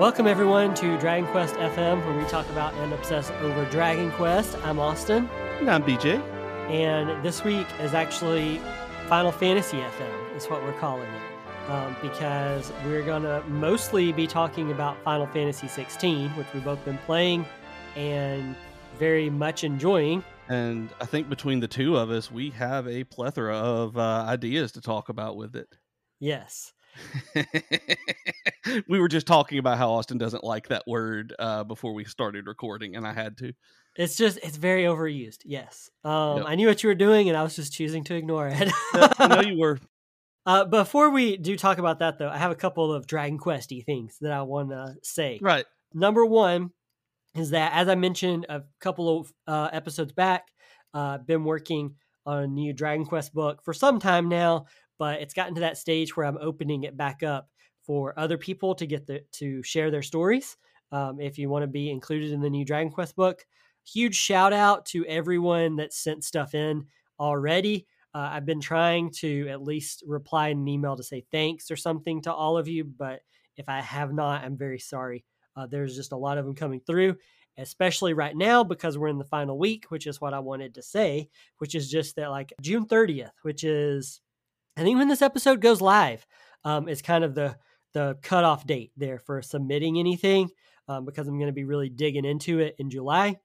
Welcome, everyone, to Dragon Quest FM, where we talk about and obsess over Dragon Quest. I'm Austin. And I'm BJ. And this week is actually Final Fantasy FM, is what we're calling it. Um, because we're going to mostly be talking about Final Fantasy 16, which we've both been playing and very much enjoying. And I think between the two of us, we have a plethora of uh, ideas to talk about with it. Yes. we were just talking about how Austin doesn't like that word uh, before we started recording, and I had to. It's just it's very overused. Yes, um, Yep. I knew what you were doing, and I was just choosing to ignore it. I know you were. Uh, before we do talk about that, though, I have a couple of Dragon Questy things that I want to say. Right. Number one is that, as I mentioned a couple of uh, episodes back, uh, I've been working on a new Dragon Quest book for some time now, but it's gotten to that stage where I'm opening it back up for other people to get the to share their stories. Um, if you want to be included in the new Dragon Quest book, huge shout out to everyone that sent stuff in already. Uh, I've been trying to at least reply in an email to say thanks or something to all of you, but if I have not, I'm very sorry. Uh, there's just a lot of them coming through, especially right now because we're in the final week, which is what I wanted to say, which is just that like June 30th, which is I think when this episode goes live, um, is kind of the the cutoff date there for submitting anything um, because I'm going to be really digging into it in July.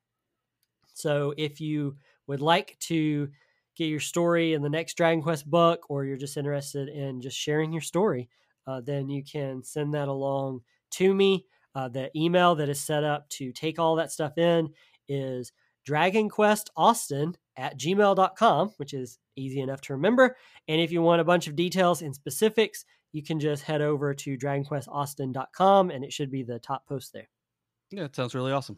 So if you would like to get your story in the next Dragon Quest book, or you're just interested in just sharing your story, uh, then you can send that along to me. Uh, the email that is set up to take all that stuff in is dragonquestaustin at gmail.com, which is easy enough to remember. And if you want a bunch of details and specifics, you can just head over to dragonquestaustin.com and it should be the top post there. Yeah, it sounds really awesome.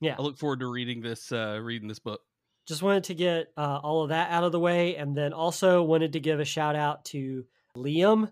Yeah. I look forward to reading this. Uh, reading this book. just wanted to get uh, all of that out of the way and then also wanted to give a shout out to liam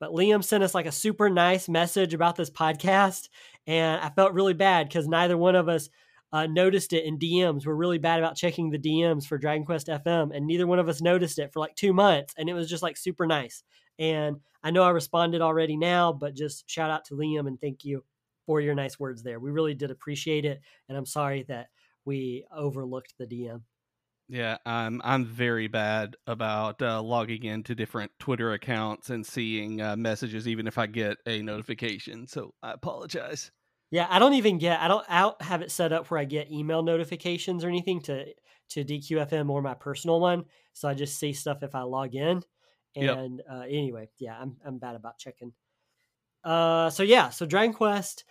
but liam sent us like a super nice message about this podcast and i felt really bad because neither one of us uh, noticed it in dms we're really bad about checking the dms for dragon quest fm and neither one of us noticed it for like two months and it was just like super nice and i know i responded already now but just shout out to liam and thank you for your nice words there we really did appreciate it and i'm sorry that we overlooked the dm Yeah, I'm I'm very bad about uh, logging into different Twitter accounts and seeing uh, messages, even if I get a notification. So I apologize. Yeah, I don't even get. I don't. Have it set up where I get email notifications or anything to to DQFM or my personal one. So I just see stuff if I log in. Yep. And uh, anyway, yeah, I'm I'm bad about checking. Uh, so yeah, so Dragon Quest.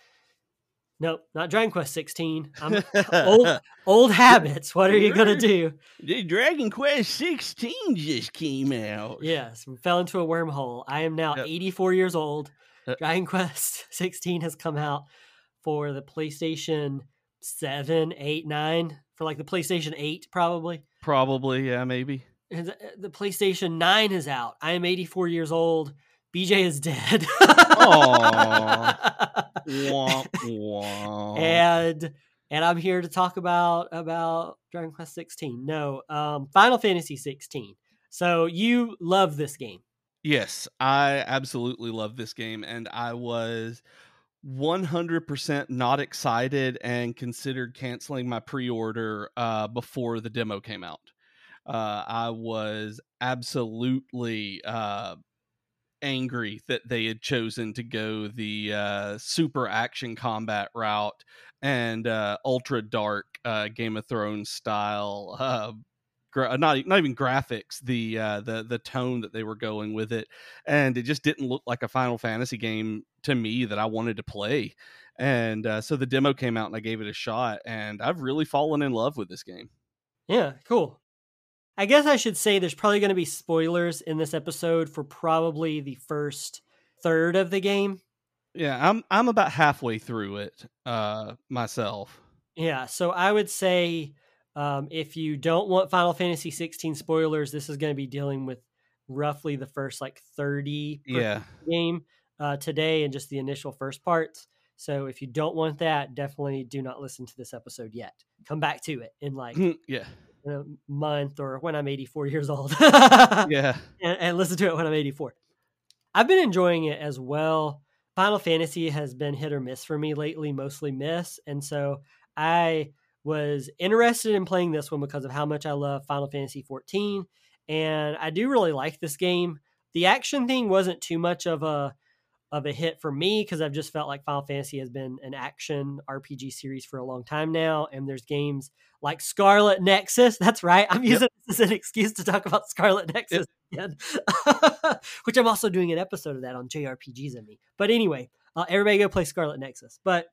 Nope, not Dragon Quest 16. I'm old old habits. What are you gonna do? The Dragon Quest 16 just came out. Yes, we fell into a wormhole. I am now Yep. 84 years old. Uh, Dragon Quest 16 has come out for the PlayStation 7, 8, 9, for like the PlayStation 8, probably. Probably, yeah, maybe. And The the PlayStation 9 is out. I am 84 years old. BJ is dead. Wah, wah. and and I'm here to talk about about Dragon Quest 16. No, um, Final Fantasy 16. So you love this game. Yes, I absolutely love this game, and I was 100% not excited and considered canceling my pre-order uh, before the demo came out. Uh, I was absolutely uh, angry that they had chosen to go the uh, super action combat route and uh, ultra dark uh, Game of Thrones style. Gra- not not even graphics, the uh, the the tone that they were going with it, and it just didn't look like a Final Fantasy game to me that I wanted to play. And uh, so the demo came out, and I gave it a shot, and I've really fallen in love with this game. Yeah, cool. I guess I should say there's probably going to be spoilers in this episode for probably the first third of the game. Yeah, I'm I'm about halfway through it uh myself. Yeah, so I would say um, if you don't want Final Fantasy 16 spoilers, this is going to be dealing with roughly the first like 30 Yeah. game uh, today and just the initial first parts. So if you don't want that, definitely do not listen to this episode yet. Come back to it in like yeah. in a month or when I'm 84 years old. Yeah. and, and listen to it when I'm 84. I've been enjoying it as well. Final Fantasy has been hit or miss for me lately, mostly miss. And so I was interested in playing this one because of how much I love Final Fantasy 14. And I do really like this game. The action thing wasn't too much of a of a hit for me because I've just felt like Final Fantasy has been an action RPG series for a long time now. And there's games like Scarlet Nexus. That's right. I'm Yep. using this as an excuse to talk about Scarlet Nexus again, which I'm also doing an episode of that on JRPGs and me. But anyway, uh, everybody go play Scarlet Nexus. But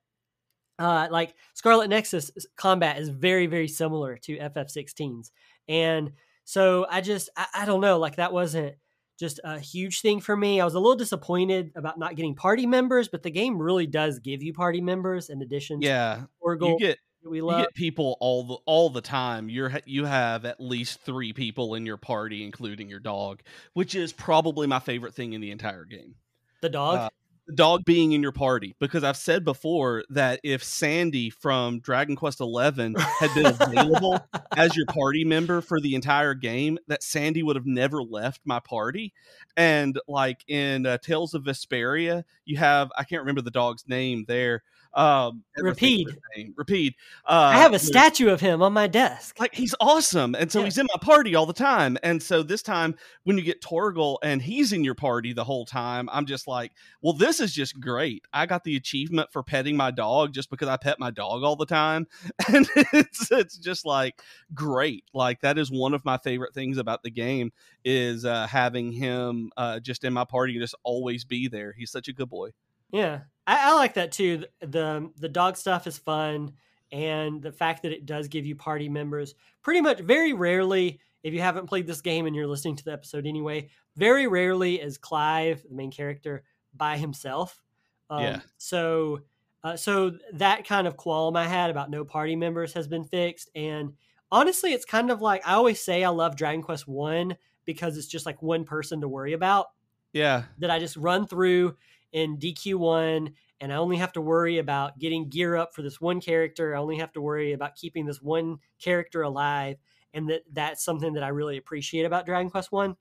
uh, like Scarlet Nexus combat is very, very similar to FF16's. And so I just, I, I don't know, like that wasn't just a huge thing for me. I was a little disappointed about not getting party members, but the game really does give you party members in addition Yeah. to Torgal You get we you get people all the all the time. You're you have at least 3 people in your party including your dog, which is probably my favorite thing in the entire game. the dog. uh, the dog being in your party because I've said before that if Sandy from Dragon Quest XI had been available as your party member for the entire game, that Sandy would have never left my party. And like in uh, Tales of Vesperia, you have I can't remember the dog's name there. Um, never think of his name. Repede. Uh, I have a statue of him on my desk. like he's awesome and so Yeah. he's in my party all the time and so this time when you get torgal and he's in your party the whole time i'm just like well this is just great. I got the achievement for petting my dog just because i pet my dog all the time. And it's it's just like great. Like that is one of my favorite things about the game is uh having him uh just in my party just always be there. He's such a good boy. Yeah, I, I like that too. The, the the dog stuff is fun, and the fact that it does give you party members. Pretty much, very rarely, if you haven't played this game and you're listening to the episode anyway, very rarely is Clive, the main character, by himself. Um, Yeah. So, uh, so that kind of qualm I had about no party members has been fixed, and honestly, it's kind of like I always say I love Dragon Quest One because it's just like one person to worry about yeah that I just run through in DQ1 and I only have to worry about getting gear up for this one character. I only have to worry about keeping this one character alive and that that's something that I really appreciate about Dragon Quest 1.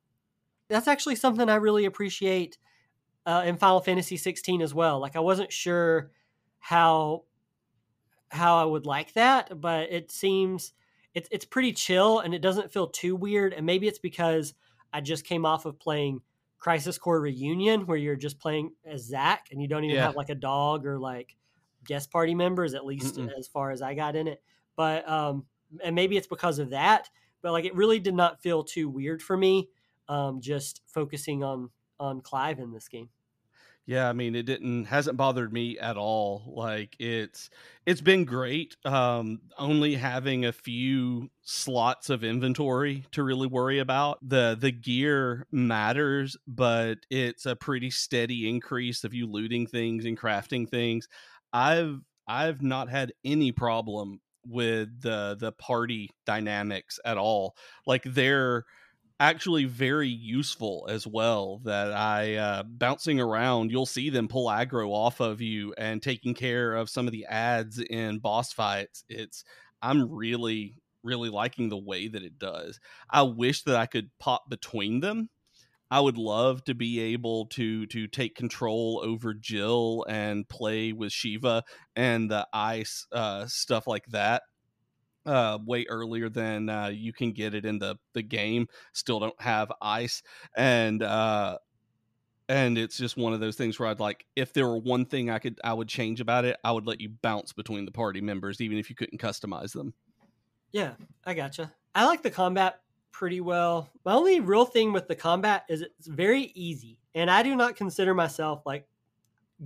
That's actually something I really appreciate uh, in Final Fantasy 16 as well. Like I wasn't sure how how I would like that, but it seems it's it's pretty chill and it doesn't feel too weird and maybe it's because I just came off of playing Crisis Core Reunion, where you're just playing as Zack and you don't even Yeah. have like a dog or like guest party members, at least Mm-mm. as far as I got in it. But um, and maybe it's because of that, but like it really did not feel too weird for me. Um, just focusing on on Clive in this game. Yeah, I mean it didn't hasn't bothered me at all. Like it's it's been great. Um only having a few slots of inventory to really worry about. The the gear matters, but it's a pretty steady increase of you looting things and crafting things. I've I've not had any problem with the the party dynamics at all. Like they're actually very useful as well that i uh bouncing around you'll see them pull aggro off of you and taking care of some of the ads in boss fights. It's i'm really really liking the way that it does. I wish that i could pop between them. I would love to be able to to take control over jill and play with shiva and the ice uh stuff like that uh way earlier than uh you can get it in the the game still don't have ice and uh and it's just one of those things where I'd like if there were one thing I could I would change about it, I would let you bounce between the party members even if you couldn't customize them. Yeah, I gotcha. I like the combat pretty well. My only real thing with the combat is it's very easy, and I do not consider myself like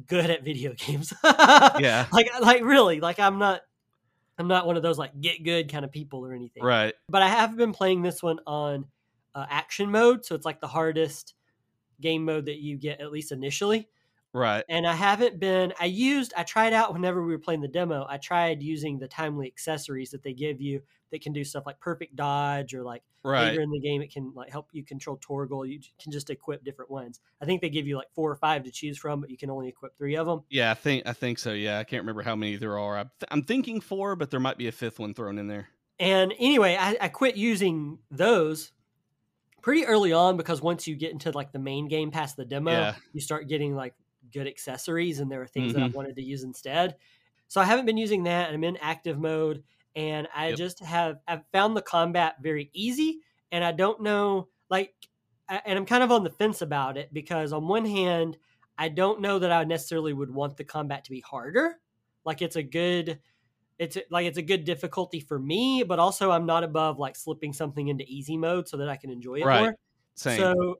good at video games. Yeah. like like really, like I'm not I'm not one of those like get good kind of people or anything. Right. But I have been playing this one on uh, action mode, so it's like the hardest game mode that you get at least initially. Right. And I haven't been. I used. I tried out whenever we were playing the demo. I tried using the timely accessories that they give you that can do stuff like perfect dodge or like Right. later in the game it can like help you control Torgal. You can just equip different ones. I think they give you like four or five to choose from, but you can only equip three of them. Yeah, I think I think so. Yeah, I can't remember how many there are. I'm, th- I'm thinking four, but there might be a fifth one thrown in there. And anyway, I, I quit using those pretty early on because once you get into like the main game past the demo, Yeah. you start getting like good accessories and there are things that I Mhm. wanted to use instead. So I haven't been using that and I'm in active mode and I Yep. just have I've found the combat very easy and I don't know like and I'm kind of on the fence about it because on one hand I don't know that I necessarily would want the combat to be harder. Like it's a good it's like it's a good difficulty for me, but also I'm not above like slipping something into easy mode so that I can enjoy it Right. more. Same. So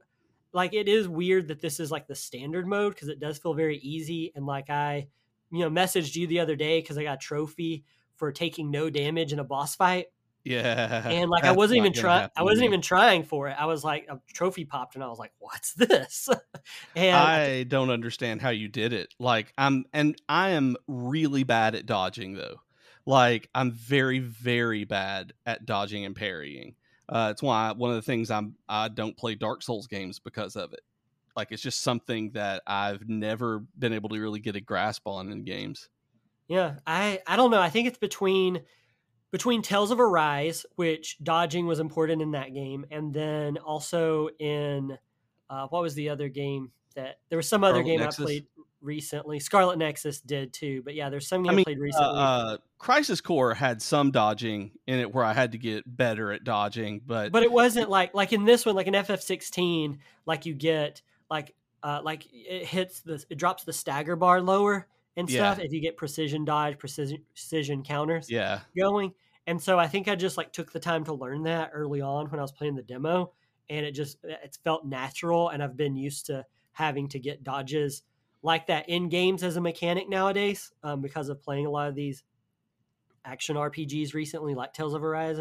like it is weird that this is like the standard mode because it does feel very easy and like I you know messaged you the other day because I got a trophy for taking no damage in a boss fight yeah. and like I wasn't even trying I wasn't even trying for it. I was like a trophy popped and I was like what's this? and I don't understand how you did it. Like I'm and I am really bad at dodging though. Like I'm very very bad at dodging and parrying. Uh, it's why one of the things I'm I don't play Dark Souls games because of it. Like it's just something that I've never been able to really get a grasp on in games. Yeah, I I don't know. I think it's between between Tales of Arise, which dodging was important in that game, and then also in uh, what was the other game that there was some other Scarlet game Nexus? I played recently. Scarlet Nexus did too, but yeah, there's some game I mean, played Uh, recently. uh, Crisis Core had some dodging in it where I had to get better at dodging, but, but it wasn't like like in this one, like in FF16, like you get like uh like it hits the it drops the stagger bar lower and Yeah. stuff if you get precision dodge, precision precision counters. yeah, going. And so I think I just like took the time to learn that early on when I was playing the demo and it just it's felt natural and I've been used to having to get dodges like that in games as a mechanic nowadays um, because of playing a lot of these action RPGs recently like Tales of Arise,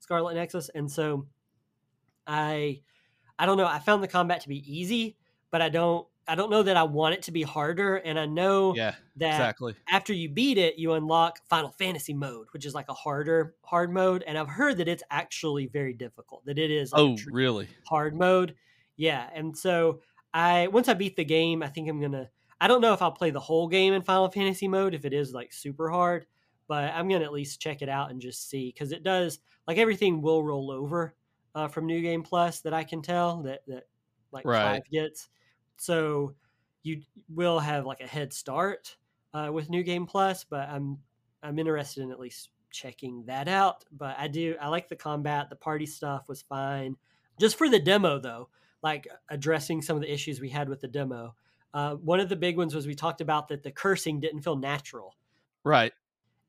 Scarlet Nexus and so I I don't know, I found the combat to be easy, but I don't I don't know that I want it to be harder and I know yeah, that exactly. after you beat it, you unlock Final Fantasy mode, which is like a harder hard mode. And I've heard that it's actually very difficult. That it is like Oh, really? hard mode. Yeah, and so I once I beat the game, I think I'm gonna. I don't know if I'll play the whole game in Final Fantasy mode if it is like super hard, but I'm gonna at least check it out and just see because it does like everything will roll over uh, from New Game Plus that I can tell that that like Right. Clive gets. So you will have like a head start uh, with New Game Plus, but I'm I'm interested in at least checking that out. But I do I like the combat, the party stuff was fine. Just for the demo though, like addressing some of the issues we had with the demo. Uh, one of the big ones was we talked about that the cursing didn't feel natural. Right.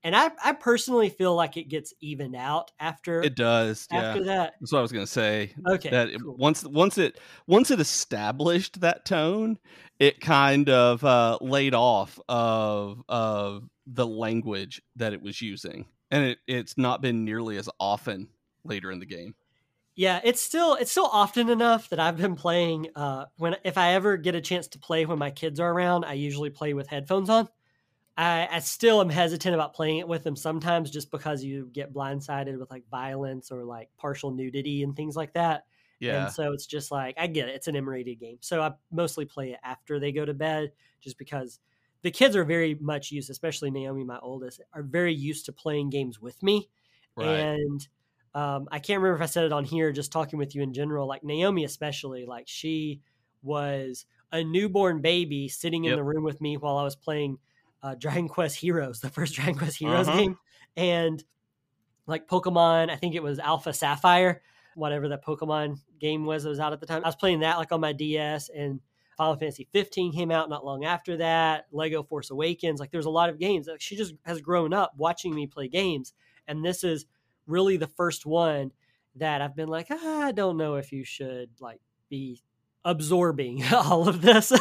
And I, I personally feel like it gets evened out after It does. Yeah. that. That's what I was gonna say. Okay. that it- cool. once once it once it established that tone, it kind of uh, laid off of of the language that it was using, and it, it's not been nearly as often later in the game. Yeah, it's still it's still often enough that I've been playing. Uh, when if I ever get a chance to play when my kids are around, I usually play with headphones on. I, I still am hesitant about playing it with them sometimes, just because you get blindsided with like violence or like partial nudity and things like that. Yeah, And so it's just like I get it. It's an M-rated game, so I mostly play it after they go to bed, just because the kids are very much used, especially Naomi, my oldest, are very used to playing games with me. right. And um, I can't remember if I said it on here, just talking with you in general. Like Naomi, especially, like she was a newborn baby sitting in Yep. the room with me while I was playing uh, Dragon Quest Heroes, the first Dragon Quest Heroes Uh-huh. game, and like Pokemon. I think it was Alpha Sapphire, whatever that Pokemon game was that was out at the time. I was playing that like on my DS, and Final Fantasy 15 came out not long after that. Lego Force Awakens, like there's a lot of games. Like she just has grown up watching me play games, and this is really the first one that I've been like, ah, I don't know if you should like be absorbing all of this. in-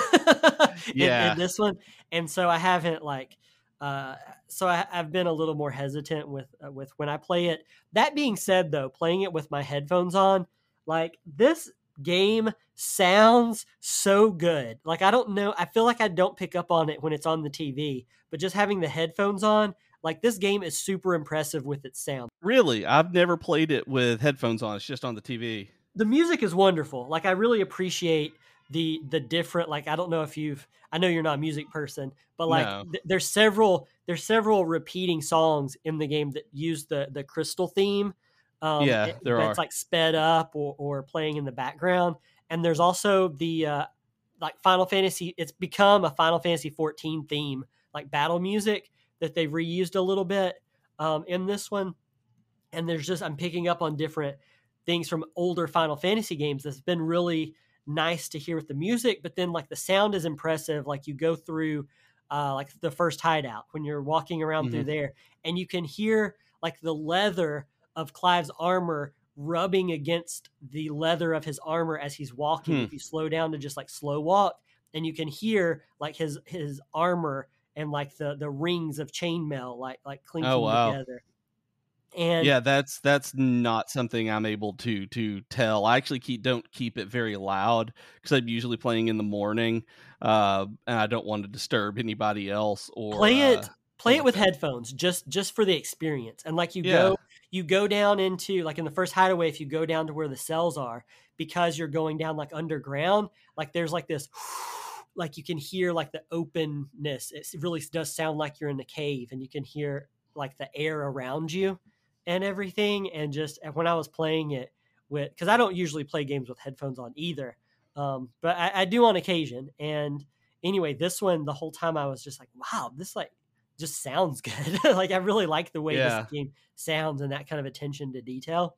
in, Yeah. this one, and so I haven't like uh, so I, have been a little more hesitant with uh, with when I play it. That being said, though, playing it with my headphones on, like this game sounds so good. Like I don't know, I feel like I don't pick up on it when it's on the TV, but just having the headphones on, like this game is super impressive with its sound. Really, I've never played it with headphones on. It's just on the TV. The music is wonderful. Like I really appreciate the the different like I don't know if you've I know you're not a music person, but like no. th- there's several there's several repeating songs in the game that use the the crystal theme. Um, yeah, it, there are. It's like sped up or, or playing in the background, and there's also the uh, like Final Fantasy. It's become a Final Fantasy 14 theme, like battle music that they've reused a little bit um, in this one. And there's just I'm picking up on different things from older Final Fantasy games that's been really nice to hear with the music, but then like the sound is impressive. Like you go through uh, like the first hideout when you're walking around mm-hmm. through there, and you can hear like the leather of Clive's armor rubbing against the leather of his armor as he's walking. Hmm. If you slow down to just like slow walk, and you can hear like his his armor and like the the rings of chainmail like like clinking oh, wow. together. And yeah, that's that's not something I'm able to to tell. I actually keep don't keep it very loud because I'm usually playing in the morning, uh, and I don't want to disturb anybody else. Or play it uh, play it with headphones just just for the experience. And like you yeah. go you go down into like in the first hideaway, if you go down to where the cells are, because you're going down like underground, like there's like this like you can hear like the openness. It really does sound like you're in the cave, and you can hear like the air around you and everything. And just when I was playing it with, because I don't usually play games with headphones on either, um, but I, I do on occasion. And anyway, this one, the whole time I was just like, wow, this like just sounds good. like I really like the way yeah. this game sounds and that kind of attention to detail.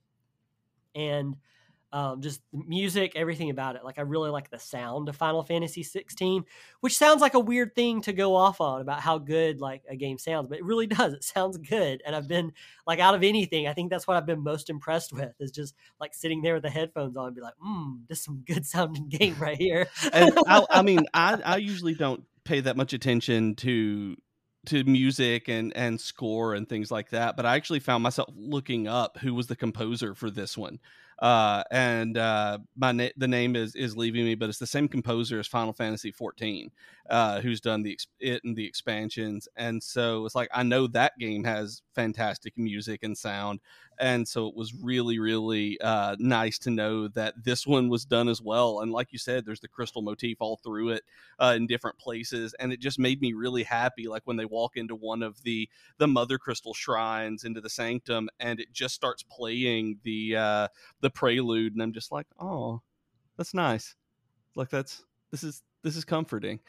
And um, just the music, everything about it. Like I really like the sound of Final Fantasy 16, which sounds like a weird thing to go off on about how good like a game sounds, but it really does. It sounds good, and I've been like out of anything, I think that's what I've been most impressed with is just like sitting there with the headphones on and be like, "Hmm, this is some good sounding game right here." and I, I mean, I I usually don't pay that much attention to to music and and score and things like that but i actually found myself looking up who was the composer for this one uh, and uh, my na- the name is is leaving me, but it's the same composer as Final Fantasy 14, uh, who's done the it and the expansions, and so it's like I know that game has fantastic music and sound, and so it was really really uh, nice to know that this one was done as well. And like you said, there's the crystal motif all through it uh, in different places, and it just made me really happy. Like when they walk into one of the the mother crystal shrines into the sanctum, and it just starts playing the uh, the prelude, and I'm just like, oh, that's nice. Like that's this is this is comforting,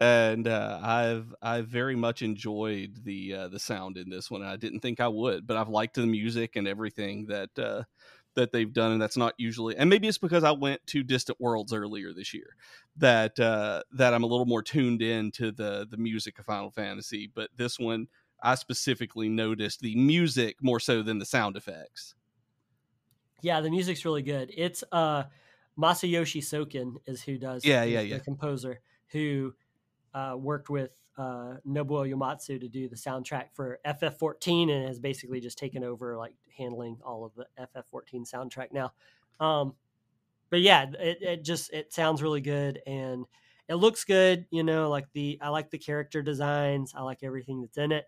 and uh, I've I've very much enjoyed the uh, the sound in this one. I didn't think I would, but I've liked the music and everything that uh, that they've done, and that's not usually. And maybe it's because I went to Distant Worlds earlier this year that uh, that I'm a little more tuned in to the the music of Final Fantasy. But this one, I specifically noticed the music more so than the sound effects. Yeah, the music's really good. It's uh Masayoshi Soken is who does yeah yeah yeah the composer who uh, worked with uh, Nobuo Uematsu to do the soundtrack for FF14 and has basically just taken over like handling all of the FF14 soundtrack now. Um, but yeah, it, it just it sounds really good and it looks good. You know, like the I like the character designs. I like everything that's in it.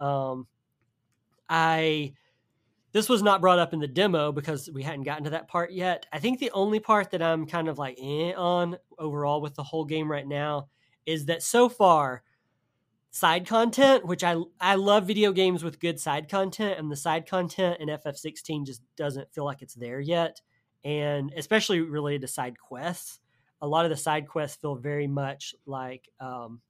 Um, I this was not brought up in the demo because we hadn't gotten to that part yet. I think the only part that I'm kind of like eh on overall with the whole game right now is that so far side content, which I I love video games with good side content, and the side content in FF16 just doesn't feel like it's there yet, and especially related to side quests. A lot of the side quests feel very much like um,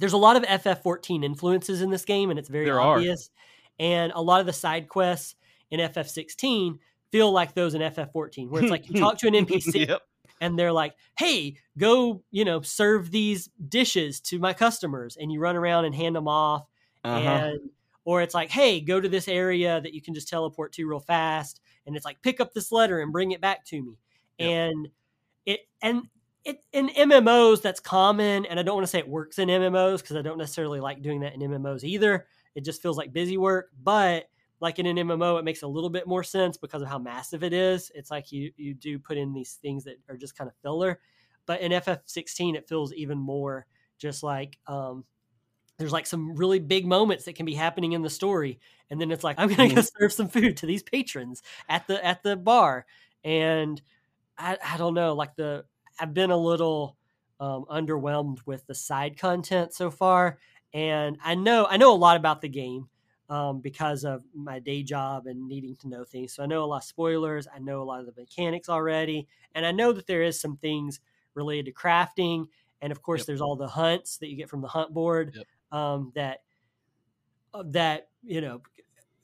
there's a lot of FF14 influences in this game, and it's very there obvious. Are and a lot of the side quests in FF16 feel like those in FF14, where it's like you talk to an NPC yep. and they're like, "Hey, go, you know, serve these dishes to my customers," and you run around and hand them off, uh-huh. and or it's like, "Hey, go to this area that you can just teleport to real fast," and it's like, "Pick up this letter and bring it back to me," yep. and it and it in MMOs that's common, and I don't want to say it works in MMOs because I don't necessarily like doing that in MMOs either. It just feels like busy work, but like in an MMO, it makes a little bit more sense because of how massive it is. It's like you you do put in these things that are just kind of filler, but in FF16, it feels even more just like um, there's like some really big moments that can be happening in the story, and then it's like I'm gonna go Mhm. serve some food to these patrons at the at the bar, and I I don't know like the I've been a little um, underwhelmed with the side content so far, and I know I know a lot about the game um, because of my day job and needing to know things. So I know a lot of spoilers. I know a lot of the mechanics already, and I know that there is some things related to crafting, and of course, Yep. there's all the hunts that you get from the hunt board Yep. um, that uh, that you know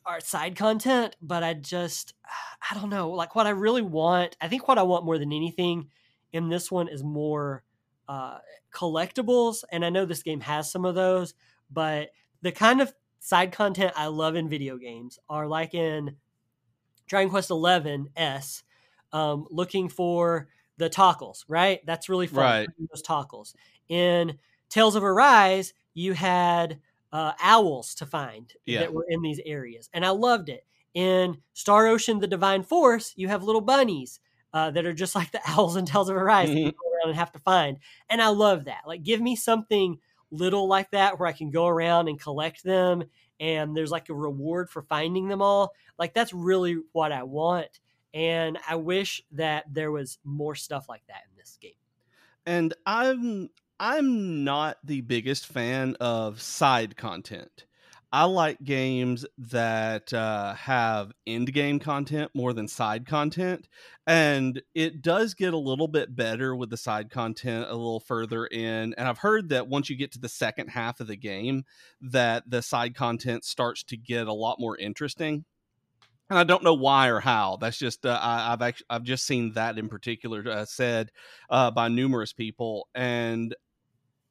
are side content. But I just I don't know, like what I really want. I think what I want more than anything in this one is more uh, collectibles, and I know this game has some of those, but the kind of side content I love in video games are like in Dragon Quest Eleven S, um, looking for the Tockles, right? That's really fun. Right. Those Tockles. In Tales of Arise, you had uh, owls to find Yeah. that were in these areas, and I loved it. In Star Ocean: The Divine Force, you have little bunnies uh, that are just like the owls in Tales of Arise that you go around and have to find, and I love that. Like, give me something little like that where I can go around and collect them, and there's like a reward for finding them all. Like, that's really what I want, and I wish that there was more stuff like that in this game. and I'm I'm not the biggest fan of side content. I like games that uh, have end game content more than side content, and it does get a little bit better with the side content a little further in. And I've heard that once you get to the second half of the game, that the side content starts to get a lot more interesting. And I don't know why or how. That's just uh, I, I've actually I've just seen that in particular uh, said uh, by numerous people, and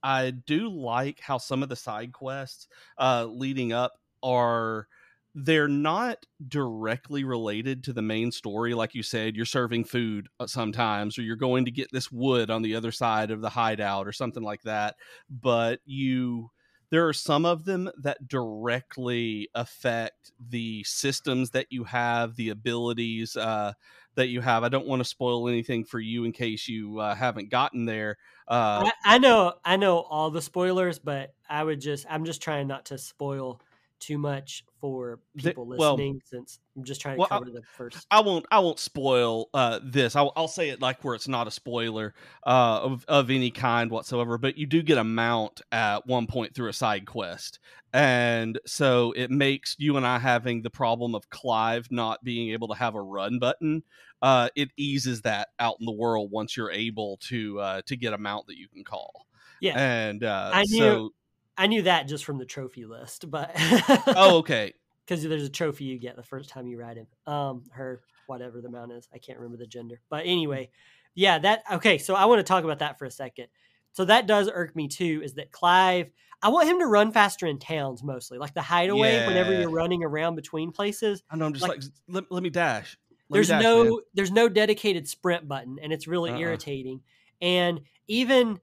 I do like how some of the side quests uh, leading up are they're not directly related to the main story like you said you're serving food uh, sometimes or you're going to get this wood on the other side of the hideout or something like that but you there are some of them that directly affect the systems that you have the abilities uh, that you have. I don't want to spoil anything for you in case you uh, haven't gotten there uh, I, I know, I know all the spoilers, but I would just, I'm just trying not to spoil too much for The- people well- listening, since I'm just trying to Well, I- cover the first. I won't. I won't spoil uh, this. I'll, I'll say it like where it's not a spoiler uh, of of any kind whatsoever. But you do get a mount at one point through a side quest, and so it makes you and I having the problem of Clive not being able to have a run button. Uh, it eases that out in the world once you're able to uh, to get a mount that you can call. Yeah. and uh, I knew- so I knew that just from the trophy list, but oh okay, because there's a trophy you get the first time you ride him. Um, her whatever the mount is, I can't remember the gender, but anyway, yeah, that okay. So I want to talk about that for a second. So that does irk me too. Is that Clive? I want him to run faster in towns mostly, like the hideaway. Whenever you're running around between places, I know. I'm just Like- like, let, let me dash. Let me there's dash, no man. there's no dedicated sprint button and it's really Uh-uh. irritating and even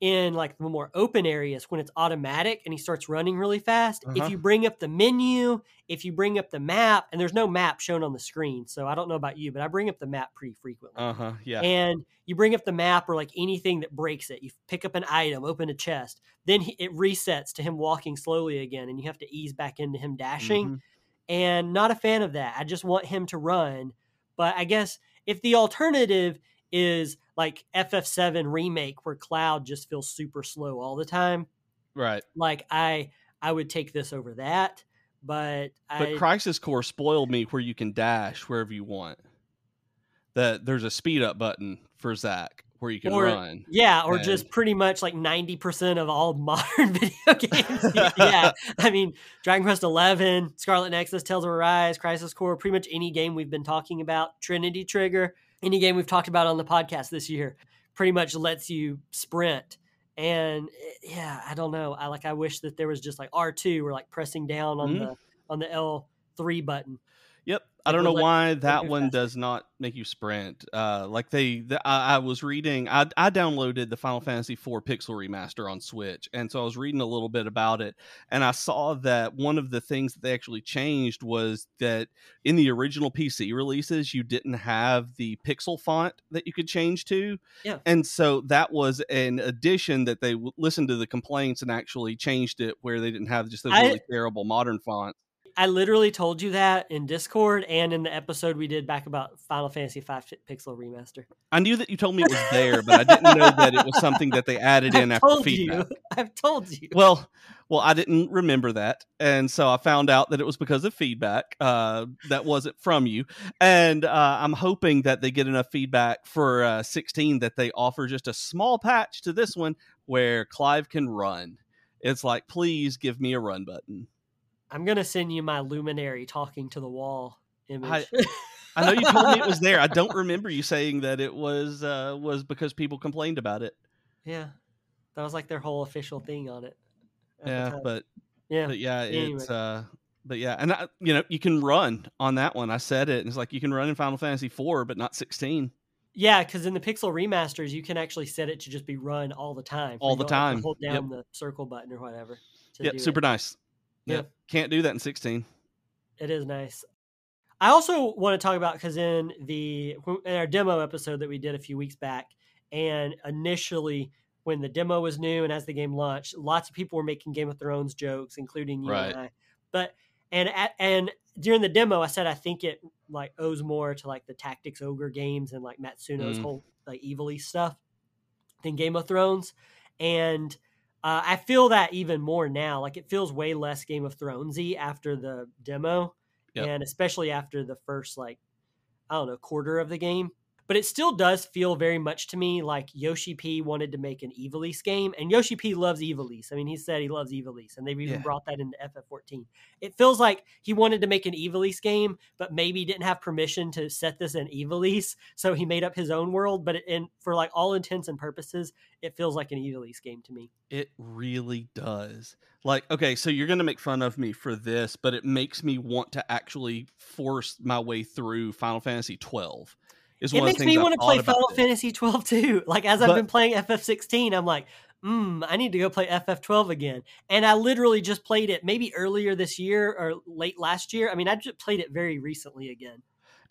in like the more open areas when it's automatic and he starts running really fast Uh-huh. if you bring up the menu if you bring up the map and there's no map shown on the screen so i don't know about you but i bring up the map pretty frequently Uh huh. Yeah. and you bring up the map or like anything that breaks it you pick up an item open a chest then he, it resets to him walking slowly again and you have to ease back into him dashing Mhm. and not a fan of that. I just want him to run. But I guess if the alternative is like FF7 remake where Cloud just feels super slow all the time, Right. like I I would take this over that. But, But I Crisis Core spoiled me where you can dash wherever you want. That there's a speed up button for Zack where you can Or- run. yeah, or just pretty much like 90% of all modern video games. yeah. I mean, Dragon Quest 11, Scarlet Nexus, Tales of Arise, Crisis Core, pretty much any game we've been talking about, Trinity Trigger, any game we've talked about on the podcast this year, pretty much lets you sprint. And eh, yeah, I don't know. I like I wish that there was just like R2 or like pressing down on Mhm. the on the L3 button. Yep. I don't know like, why that one faster. does not make you sprint. Uh, like they, the, I, I was reading, I, I downloaded the Final Fantasy IV Pixel Remaster on Switch, and so I was reading a little bit about it, and I saw that one of the things that they actually changed was that in the original PC releases, you didn't have the pixel font that you could change to, Yeah. and so that was an addition that they w- listened to the complaints and actually changed it where they didn't have just those I- really terrible modern fonts. I literally told you that in Discord and in the episode we did back about Final Fantasy V Pixel Remaster. I knew that you told me it was there, but I didn't know that it was something that they added in I've after told feedback. you. I've told you. Well, well, I didn't remember that, and so I found out that it was because of feedback. Uh, that wasn't from you, and uh, I'm hoping that they get enough feedback for uh, 16 that they offer just a small patch to this one where Clive can run. It's like, please give me a run button. I'm gonna send you my luminary talking to the wall image. I know you told me it was there. I don't remember you saying that it was uh, was because people complained about it. yeah, that was like their whole official thing on it. Yeah, but yeah, but yeah, Anyway. it's uh but yeah, and I, you know, you can run on that one. I said it, and it's like you can run in Final Fantasy IV, but not 16. yeah, because in the Pixel remasters, you can actually set it to just be run all the time. All the don't have to time. Hold Yep. down the circle button or whatever. Yeah, super it. nice. Yeah. Can't do that in 16. It is nice. I also want to talk about because in the in our demo episode that we did a few weeks back, and initially when the demo was new and as the game launched, lots of people were making Game of Thrones jokes, including you Right. and I. But and at, and during the demo, I said I think it like owes more to like the Tactics Ogre games and like Matsuno's Mm. whole like evilly stuff than Game of Thrones, and uh, I feel that even more now. Like it feels way less Game of Thronesy after the demo, Yep. and especially after the first like I don't know quarter of the game. But it still does feel very much to me like Yoshi P wanted to make an Ivalice game, and Yoshi P loves Ivalice. I mean, he said he loves Ivalice, and they've even Yeah. brought that into FF14. It feels like he wanted to make an Ivalice game, but maybe didn't have permission to set this in Ivalice, so he made up his own world. But it, in for like all intents and purposes, it feels like an Ivalice game to me. It really does. Like, okay, so you're going to make fun of me for this, but it makes me want to actually force my way through Final Fantasy 12. It makes me want to play Final. Fantasy 12 too. Like as I've But- been playing FF16, I'm like, hmm, I need to go play FF12 again. And I literally just played it maybe earlier this year or late last year. I mean, I just played it very recently again.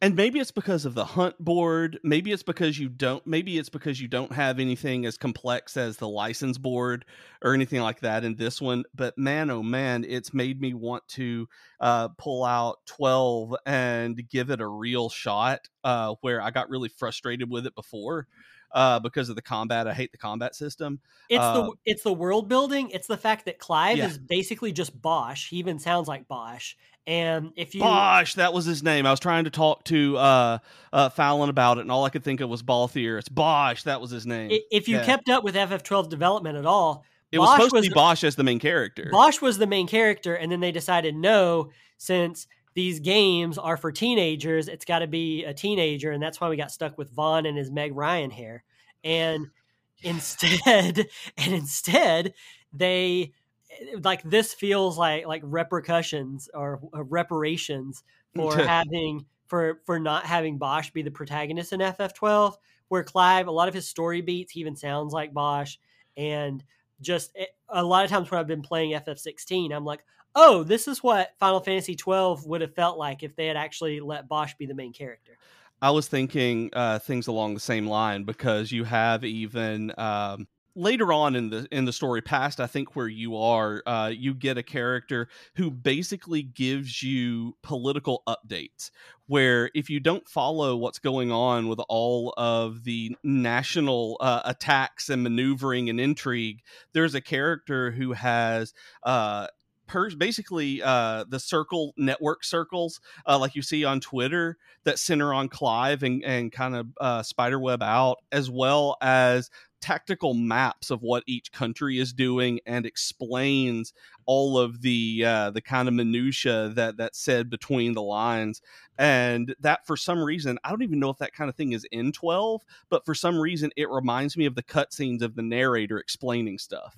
And maybe it's because of the hunt board maybe it's because you don't maybe it's because you don't have anything as complex as the license board or anything like that in this one but man oh man it's made me want to uh, pull out 12 and give it a real shot uh, where i got really frustrated with it before uh, because of the combat i hate the combat system It's Uh, the it's the world building. It's the fact that Clive Yeah. is basically just Basch. He even sounds like Basch. And if you Basch, that was his name. I was trying to talk to uh, uh, Fallon about it, and all I could think of was Balthier. It's Basch, that was his name. if you Yeah. kept up with FF12 development at all, it was Basch supposed was to be Basch as the main character. Basch was the main character, and then they decided no, since these games are for teenagers, it's got to be a teenager, and that's why we got stuck with Vaan and his Meg Ryan hair. And instead, and instead, they like this feels like like repercussions or uh, reparations for having for for not having Basch be the protagonist in FF12. Where Clive, a lot of his story beats, he even sounds like Basch, and just a lot of times when I've been playing FF16, I'm like, oh, this is what Final Fantasy 12 would have felt like if they had actually let Basch be the main character. I was thinking uh, things along the same line because you have even um, later on in the in the story past, I think where you are, uh, you get a character who basically gives you political updates. Where if you don't follow what's going on with all of the national uh, attacks and maneuvering and intrigue, there's a character who has. Uh, basically uh, the circle network circles uh, like you see on Twitter that center on Clive and, and kind of uh, spiderweb out, as well as tactical maps of what each country is doing and explains all of the uh, the kind of minutia that that's said between the lines. And that for some reason, I don't even know if that kind of thing is in 12, but for some reason it reminds me of the cutscenes of the narrator explaining stuff.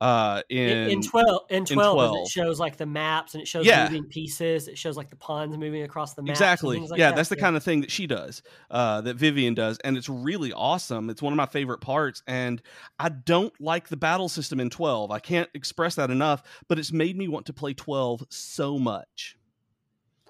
Uh in, in, in 12 in 12, 12. it shows like the maps and it shows Yeah. moving pieces it shows like the pawns moving across the map exactly. yeah that's the kind of thing that she does uh that vivian does and it's really awesome. It's one of my favorite parts and i don't like the battle system in 12 i can't express that enough but it's made me want to play 12 so much.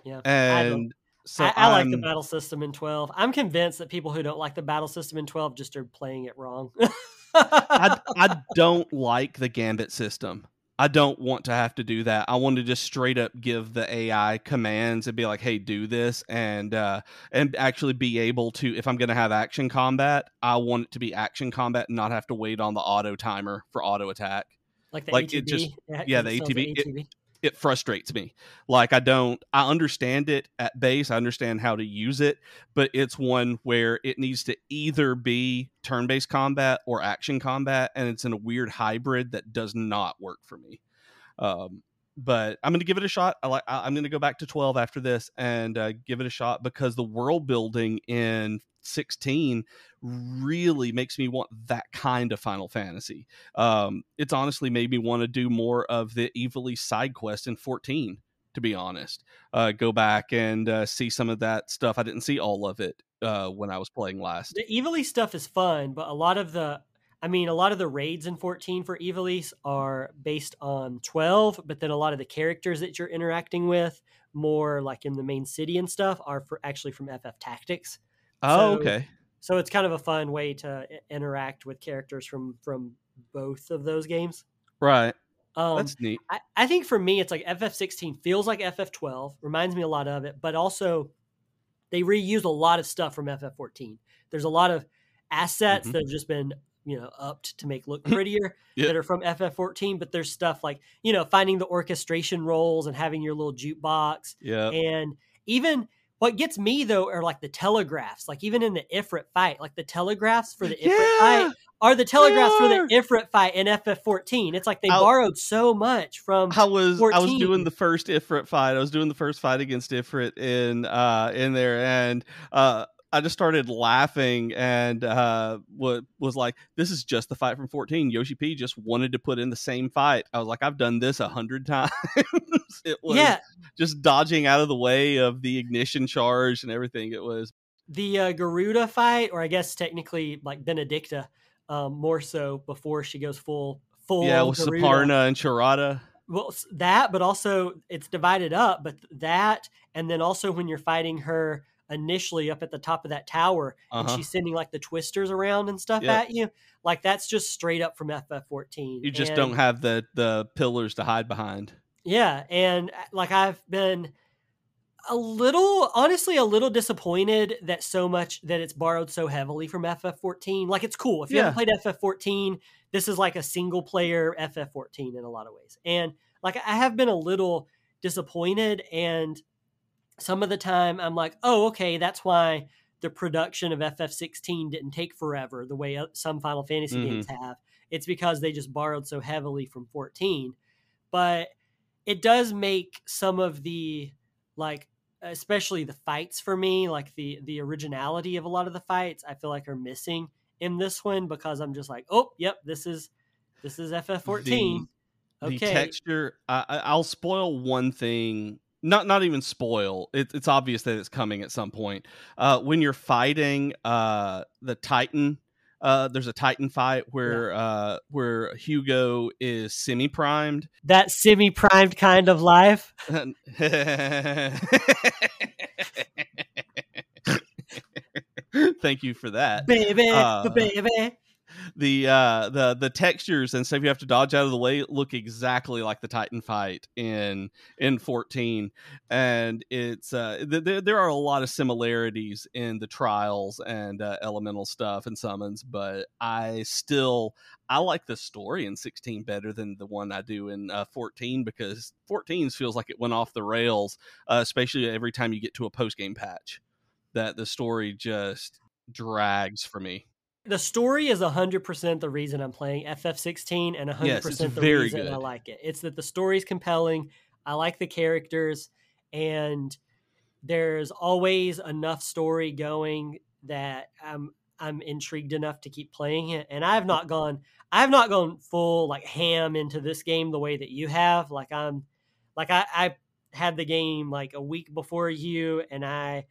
Yeah I and so I, I like the battle system in 12 i'm convinced that people who don't like the battle system in 12 just are playing it wrong I, I don't like the gambit system. I don't want to have to do that. I want to just straight up give the AI commands and be like, "Hey, do this," and uh, and actually be able to. If I'm going to have action combat, I want it to be action combat and not have to wait on the auto timer for auto attack. like the Like, ATB. it just- Yeah, the ATB, it- frustrates me. Like I don't. I understand it at base. I understand how to use it, but it's one where it needs to either be turn-based combat or action combat, and it's in a weird hybrid that does not work for me. Um, but I'm going to give it a shot. I like. I'm going to go back to 12 after this and uh, give it a shot because the world building in 16 really makes me want that kind of Final Fantasy. Um, it's honestly made me want to do more of the Ivalice side quest in 14. To be honest, uh, go back and uh, see some of that stuff. I didn't see all of it uh, when I was playing last. The Ivalice stuff is fun, but a lot of the, I mean, a lot of the raids in 14 for Ivalice are based on 12, but then a lot of the characters that you're interacting with, more like in the main city and stuff, are for actually from FF Tactics. Oh, So- okay. So it's kind of a fun way to interact with characters from from both of those games. Right. Um, That's neat. I, I think for me, it's like FF16 feels like FF12, reminds me a lot of it, but also they reuse a lot of stuff from FF14. There's a lot of assets Mhm. that have just been, you know, upped to make look prettier Yeah. that are from FF14, but there's stuff like, you know, finding the orchestration roles and having your little jukebox. Yeah. And even what gets me though are like the telegraphs, like even in the Ifrit fight, like the telegraphs for the Ifrit Yeah. fight are the telegraphs for the Ifrit fight in FF14. It's like they I'll- borrowed so much from I was I was doing the first Ifrit fight. I was doing the first fight against Ifrit in uh in there and uh I just started laughing and uh was like this is just the fight from 14. Yoshi P just wanted to put in the same fight. I was like I've done this a hundred times. it was yeah just dodging out of the way of the ignition charge and everything. It was the uh, Garuda fight, or I guess technically like Benedicta, um, more so before she goes full full. yeah, with Garuda. Suparna and Chirada. Well, that, but also it's divided up. But that, and then also when you're fighting her initially up at the top of that tower, and Uh-huh. she's sending like the twisters around and stuff Yep. at you, like that's just straight up from FF14. You just And- don't have the the pillars to hide behind. Yeah, and uh, like I've been a little honestly a little disappointed that so much that it's borrowed so heavily from FF14. Like it's cool. If you haven't played FF14, this is like a single player FF14 in a lot of ways. And like I have been a little disappointed and some of the time I'm like, "Oh, okay, that's why the production of FF16 didn't take forever the way uh, some Final Fantasy Mhm. games have. It's because they just borrowed so heavily from 14." But it does make some of the like especially the fights for me like the the originality of a lot of the fights i feel like are missing in this one because i'm just like oh yep this is this is ff14 The okay texture I, I- i'll spoil one thing not not even spoil. It, it's obvious that it's coming at some point. Uh when you're fighting uh the titan uh there's a titan fight where uh where hugo is semi primed that semi-primed kind of life. Thank you for that. Baby Uh, baby the uh the the textures and stuff you have to dodge out of the way look exactly like the titan fight in in 14 and it's uh th- th- there are a lot of similarities in the trials and uh, elemental stuff and summons but i still i like the story in 16 better than the one i do in uh, 14 because 14 feels like it went off the rails uh, especially every time you get to a post game patch that the story just drags for me the story is 100% the reason i'm playing ff16 and 100% Yes, the reason i like it it's that the story's compelling i like the characters and there's always enough story going that um, I'm intrigued enough to keep playing it. And I have not gone I have not gone full like ham into this game the way that you have. Like I'm like I, I had the game like a week before you and I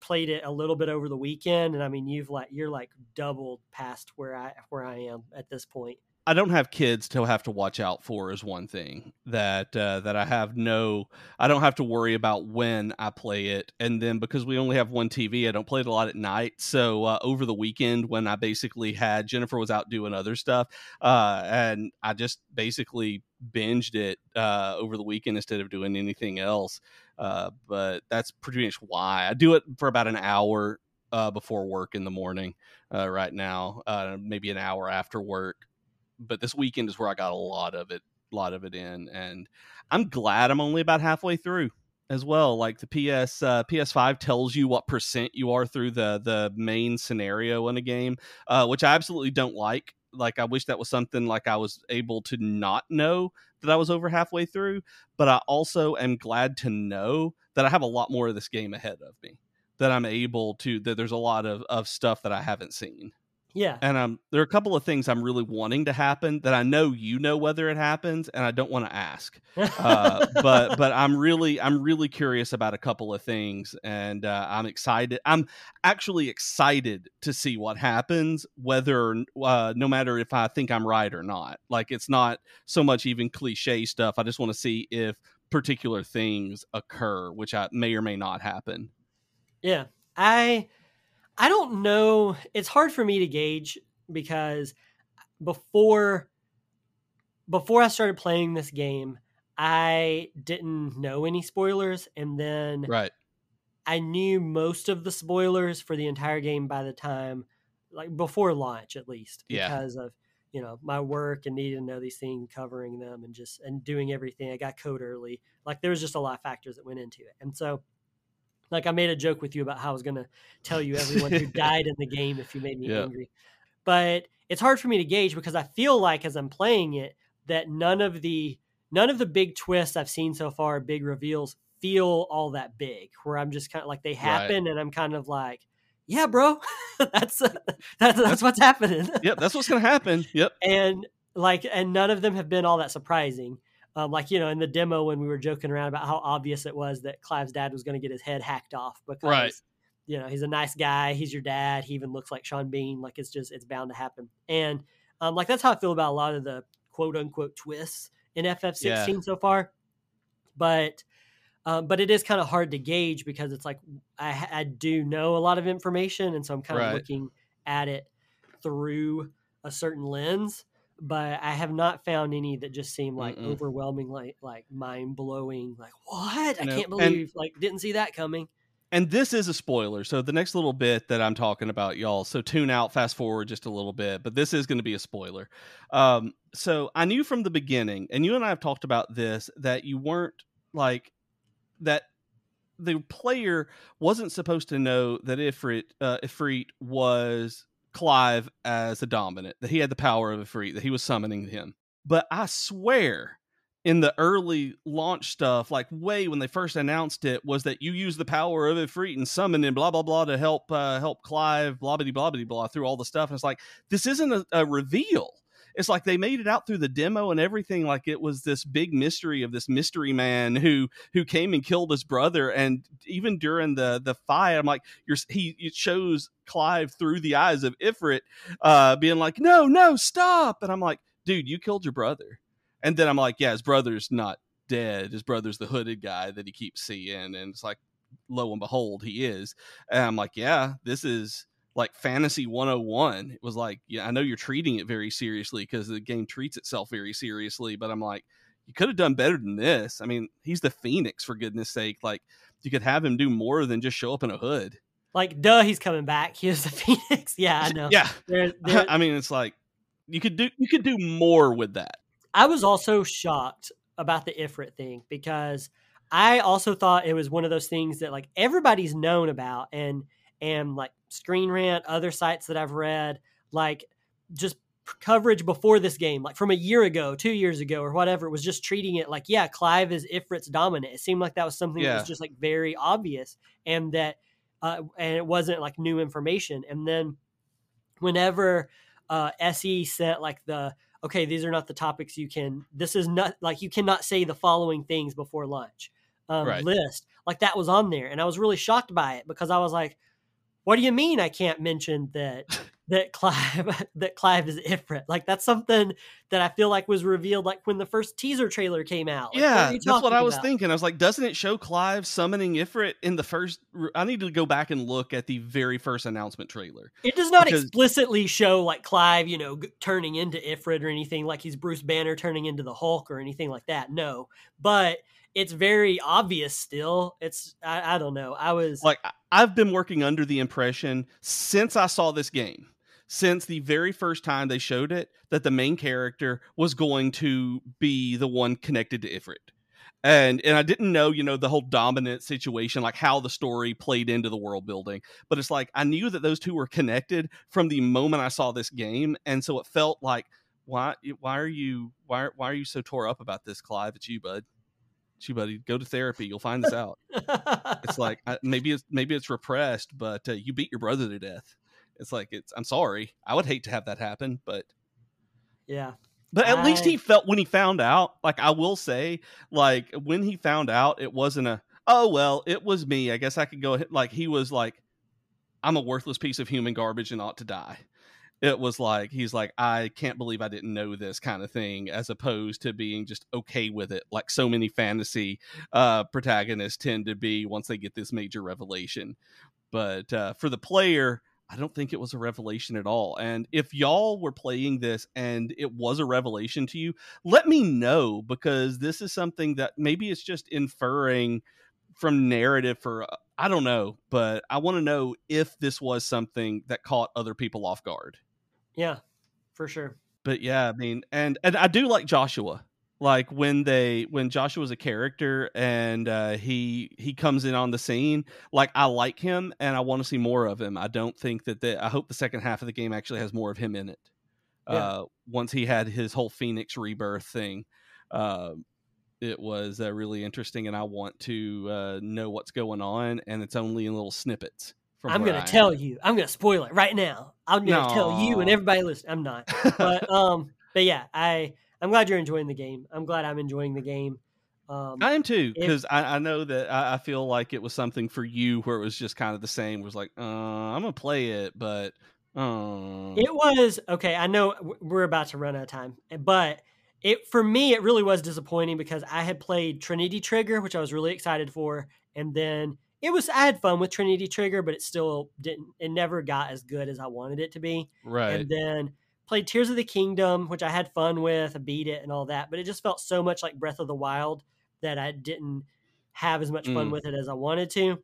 played it a little bit over the weekend and I mean you've like you're like doubled past where I where I am at this point. I don't have kids to have to watch out for is one thing that uh, that I have no I don't have to worry about when I play it and then because we only have one TV I don't play it a lot at night so uh, over the weekend when I basically had Jennifer was out doing other stuff uh, and I just basically binged it uh, over the weekend instead of doing anything else uh, but that's pretty much why I do it for about an hour uh, before work in the morning right now maybe an hour after work but this weekend is where I got a lot of it, a lot of it in, and I'm glad I'm only about halfway through as well. Like the PS uh, PS5 tells you what percent you are through the the main scenario in a game, uh, which I absolutely don't like. Like I wish that was something like I was able to not know that I was over halfway through, but I also am glad to know that I have a lot more of this game ahead of me. That I'm able to that there's a lot of, of stuff that I haven't seen. Yeah. And um, there are a couple of things I'm really wanting to happen that I know you know whether it happens, and I don't want to ask. Uh, but but I'm really I'm really curious about a couple of things, and uh, I'm excited. I'm actually excited to see what happens, whether uh, no matter if I think I'm right or not. Like it's not so much even cliche stuff. I just want to see if particular things occur, which I may or may not happen. Yeah, I I don't know. It's hard for me to gauge because before before I started playing this game, I didn't know any spoilers and then Right. I knew most of the spoilers for the entire game by the time like before launch at least Yeah. because of you know my work and needing to know these things covering them and just and doing everything i got code early like there was just a lot of factors that went into it and so like I made a joke with you about how I was going to tell you everyone who died in the game if you made me Yeah. angry. But it's hard for me to gauge because I feel like as I'm playing it that none of the none of the big twists I've seen so far, big reveals feel all that big. Where I'm just kind of like they happen and I'm kind of like, yeah, bro, uh, that's that's that's what's happening. Yep, that's what's going to happen. Yep. and like and none of them have been all that surprising um, like you know in the demo when we were joking around about how obvious it was that clive's dad was going to get his head hacked off because Right. you know he's a nice guy he's your dad he even looks like sean bean like it's just it's bound to happen and um, like that's how i feel about a lot of the quote unquote twists in ff16 Yeah. so far but um, but it is kind of hard to gauge because it's like I, I do know a lot of information and so i'm kind of Right. looking at it through a certain lens but i have not found any that just seem like Mm-mm. overwhelming like like mind-blowing like what i No, can't and- believe like didn't see that coming And this is a spoiler. So the next little bit that I'm talking about, y'all. So tune out, fast forward just a little bit, but this is going to be a spoiler. Um, so I knew from the beginning, and you and I have talked about this, that you weren't like that. The player wasn't supposed to know that Ifrit, uh, Ifrit was Clive as a dominant, that he had the power of Ifrit, that he was summoning him. But I swear, in the early launch stuff, like way when they first announced it, was that you use the power of Ifrit and summon and blah blah blah to help uh, help Clive blah blah blah blah blah through all the stuff. And it's like this isn't a, a reveal. It's like they made it out through the demo and everything, like it was this big mystery of this mystery man who who came and killed his brother. And even during the the fight, I'm like, you're he it shows Clive through the eyes of Ifrit, uh, being like, no, no, stop. And I'm like, dude, you killed your brother. And then I'm like, yeah, his brother's not dead. His brother's the hooded guy that he keeps seeing. And it's like, lo and behold, he is. And I'm like, yeah, this is like fantasy 101. It was like, yeah, I know you're treating it very seriously because the game treats itself very seriously, but I'm like, you could have done better than this. I mean, he's the Phoenix for goodness sake. Like, you could have him do more than just show up in a hood. like duh he's coming back he's the phoenix yeah i know Yeah. there, there, I mean, it's like you could do you could do more with that. I was also shocked about the Ifrit thing because I also thought it was one of those things that like everybody's known about and and like Screen Rant, other sites that I've read, like just coverage before this game, like from a year ago, two years ago, or whatever, was just treating it like, yeah, Clive is Ifrit's dominant. It seemed like that was something that was just like very obvious, and that uh, and it wasn't like new information. And then whenever uh, SE sent like the okay, these are not the topics you can. This is not like you cannot say the following things before lunch um, Right. list. Like that was on there, and I was really shocked by it because I was like, "What do you mean I can't mention that that Clive that Clive is Ifrit? Like that's something that I feel like was revealed like when the first teaser trailer came out. Like, yeah, you that's what I was about? thinking. I was like, doesn't it show Clive summoning Ifrit in the first? I need to go back and look at the very first announcement trailer. It does not Because- explicitly show like Clive, you know, g- turning into Ifrit or anything like he's Bruce Banner turning into the Hulk or anything like that. No, but it's very obvious still. It's I, I don't know. I was Like I've been working under the impression since I saw this game, since the very first time they showed it, that the main character was going to be the one connected to Ifrit. And and I didn't know, you know, the whole dominant situation, like how the story played into the world building. But it's like I knew that those two were connected from the moment I saw this game, and so it felt like why why are you why why are you so tore up about this, Clive? It's you, bud. You, buddy. Go to therapy. You'll find this out it's like I, maybe it's maybe it's repressed but uh, you beat your brother to death it's like it's i'm sorry i would hate to have that happen but yeah. but at least he felt when he found out like i will say like when he found out it wasn't a oh well it was me i guess i could go ahead like he was like i'm a worthless piece of human garbage and ought to die it was like he's like i can't believe i didn't know this kind of thing as opposed to being just okay with it like so many fantasy uh protagonists tend to be once they get this major revelation but uh for the player I don't think it was a revelation at all. And if y'all were playing this and it was a revelation to you, let me know because this is something that maybe it's just inferring from narrative for uh, I don't know, but I want to know if this was something that caught other people off guard. Yeah. For sure. But yeah, I mean, and and I do like Joshua. Like when they when Joshua's a character and uh, he he comes in on the scene, like I like him and I want to see more of him. I don't think that the I hope the second half of the game actually has more of him in it. Yeah. Uh, once he had his whole Phoenix rebirth thing, uh, it was uh, really interesting, and I want to uh, know what's going on. And it's only in little snippets. From I'm gonna tell am. you. I'm gonna spoil it right now. I'm gonna tell you and everybody listen. I'm not. But um but yeah, I I'm glad you're enjoying the game. I'm glad I'm enjoying the game. Um I am too, because I, I know that I, I feel like it was something for you where it was just kind of the same. It was like, uh, I'm gonna play it, but uh, It was okay. I know we're about to run out of time, eh, but it for me it really was disappointing because I had played Trinity Trigger, which I was really excited for, and then it was I had fun with Trinity Trigger, but it still didn't. It never got as good as I wanted it to be. right. And then played Tears of the Kingdom, which I had fun with, I beat it and all that, but it just felt so much like Breath of the Wild that I didn't have as much fun Mm. with it as I wanted to.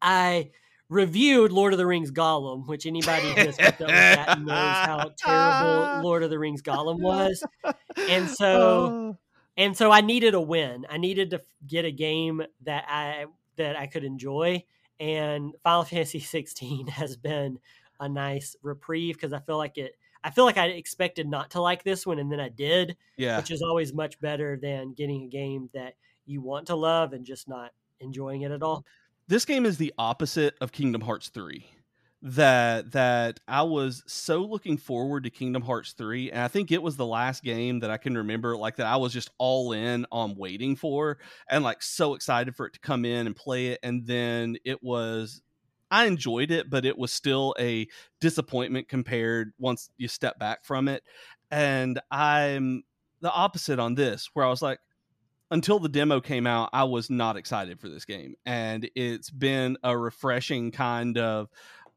I reviewed Lord of the Rings Gollum, which anybody who has kept up with that knows how terrible Lord of the Rings Gollum was. And so Oh. and so I needed a win. I needed to get a game that I that I could enjoy. And Final Fantasy 16 has been a nice reprieve because I feel like it. I feel like I expected not to like this one, and then I did, yeah, which is always much better than getting a game that you want to love and just not enjoying it at all. this game is the opposite of Kingdom Hearts 3. That that I was so looking forward to Kingdom Hearts 3 and I think it was the last game that I can remember like that I was just all in on waiting for and like so excited for it to come in and play it and then it was I enjoyed it but it was still a disappointment compared once you step back from it. And I'm the opposite on this where I was like until the demo came out, I was not excited for this game, and it's been a refreshing kind of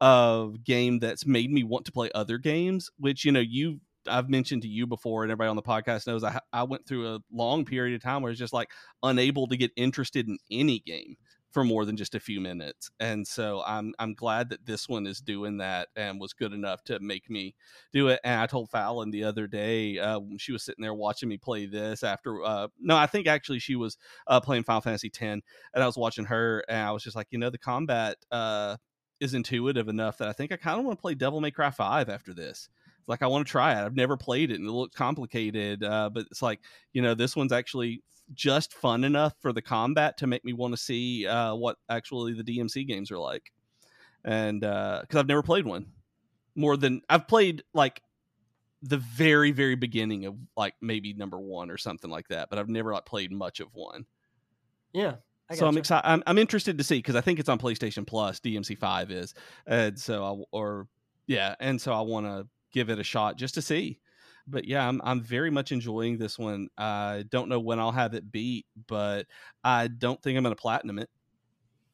of game that's made me want to play other games. Which you know you I've mentioned to you before, and everybody on the podcast knows I I went through a long period of time where it's just like unable to get interested in any game for more than just a few minutes. And so I'm I'm glad that this one is doing that and was good enough to make me do it. And I told Fallon the other day uh, she was sitting there watching me play this after. Uh, no, I think actually she was uh, playing Final Fantasy X, and I was watching her, and I was just like, you know, the combat uh, is intuitive enough that I think I kind of want to play Devil May Cry Five after this. It's like I want to try it. I've never played it, and it looks complicated, uh, but it's like you know, this one's actually just fun enough for the combat to make me want to see uh, what actually the DMC games are like, and because I've never played one more than I've played like the very very beginning of like maybe number one or something like that, but I've never like played much of one. Yeah. So I'm excited. I'm, I'm interested to see because I think it's on PlayStation Plus. DMC Five is, and so I or yeah, and so I want to give it a shot just to see. But yeah, I'm I'm very much enjoying this one. I don't know when I'll have it beat, but I don't think I'm going to platinum it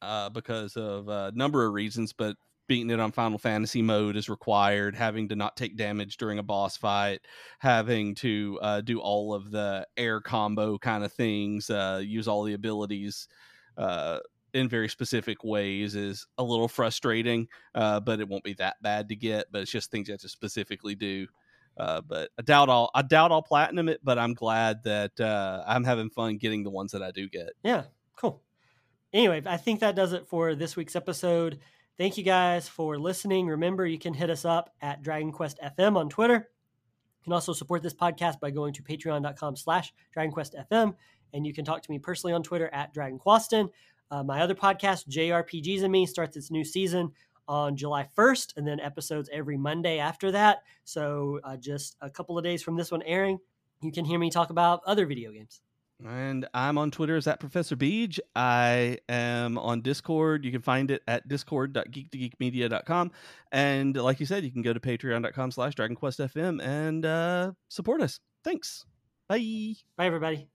uh, because of a number of reasons. But beating it on Final Fantasy mode is required, having to not take damage during a boss fight, having to uh, do all of the air combo kind of things, uh, use all the abilities uh, in very specific ways is a little frustrating, uh, but it won't be that bad to get. But it's just things you have to specifically do. Uh, but I doubt I'll I doubt I'll platinum it, but I'm glad that uh, I'm having fun getting the ones that I do get. Yeah, cool. Anyway, I think that does it for this week's episode. Thank you guys for listening. Remember, you can hit us up at Dragon Quest FM on Twitter. You can also support this podcast by going to patreon.com slash dragonquestfm, and you can talk to me personally on Twitter at dragonquaston. Uh, my other podcast, JRPGs and Me, starts its new season on July 1st, and then episodes every Monday after that. So uh, just a couple of days from this one airing, you can hear me talk about other video games. And I'm on Twitter as at Professor Beej. I am on Discord. You can find it at discord.geek2geekmedia.com. And like you said, you can go to patreon.com slash DragonQuestFM and uh, support us. Thanks. Bye. Bye, everybody.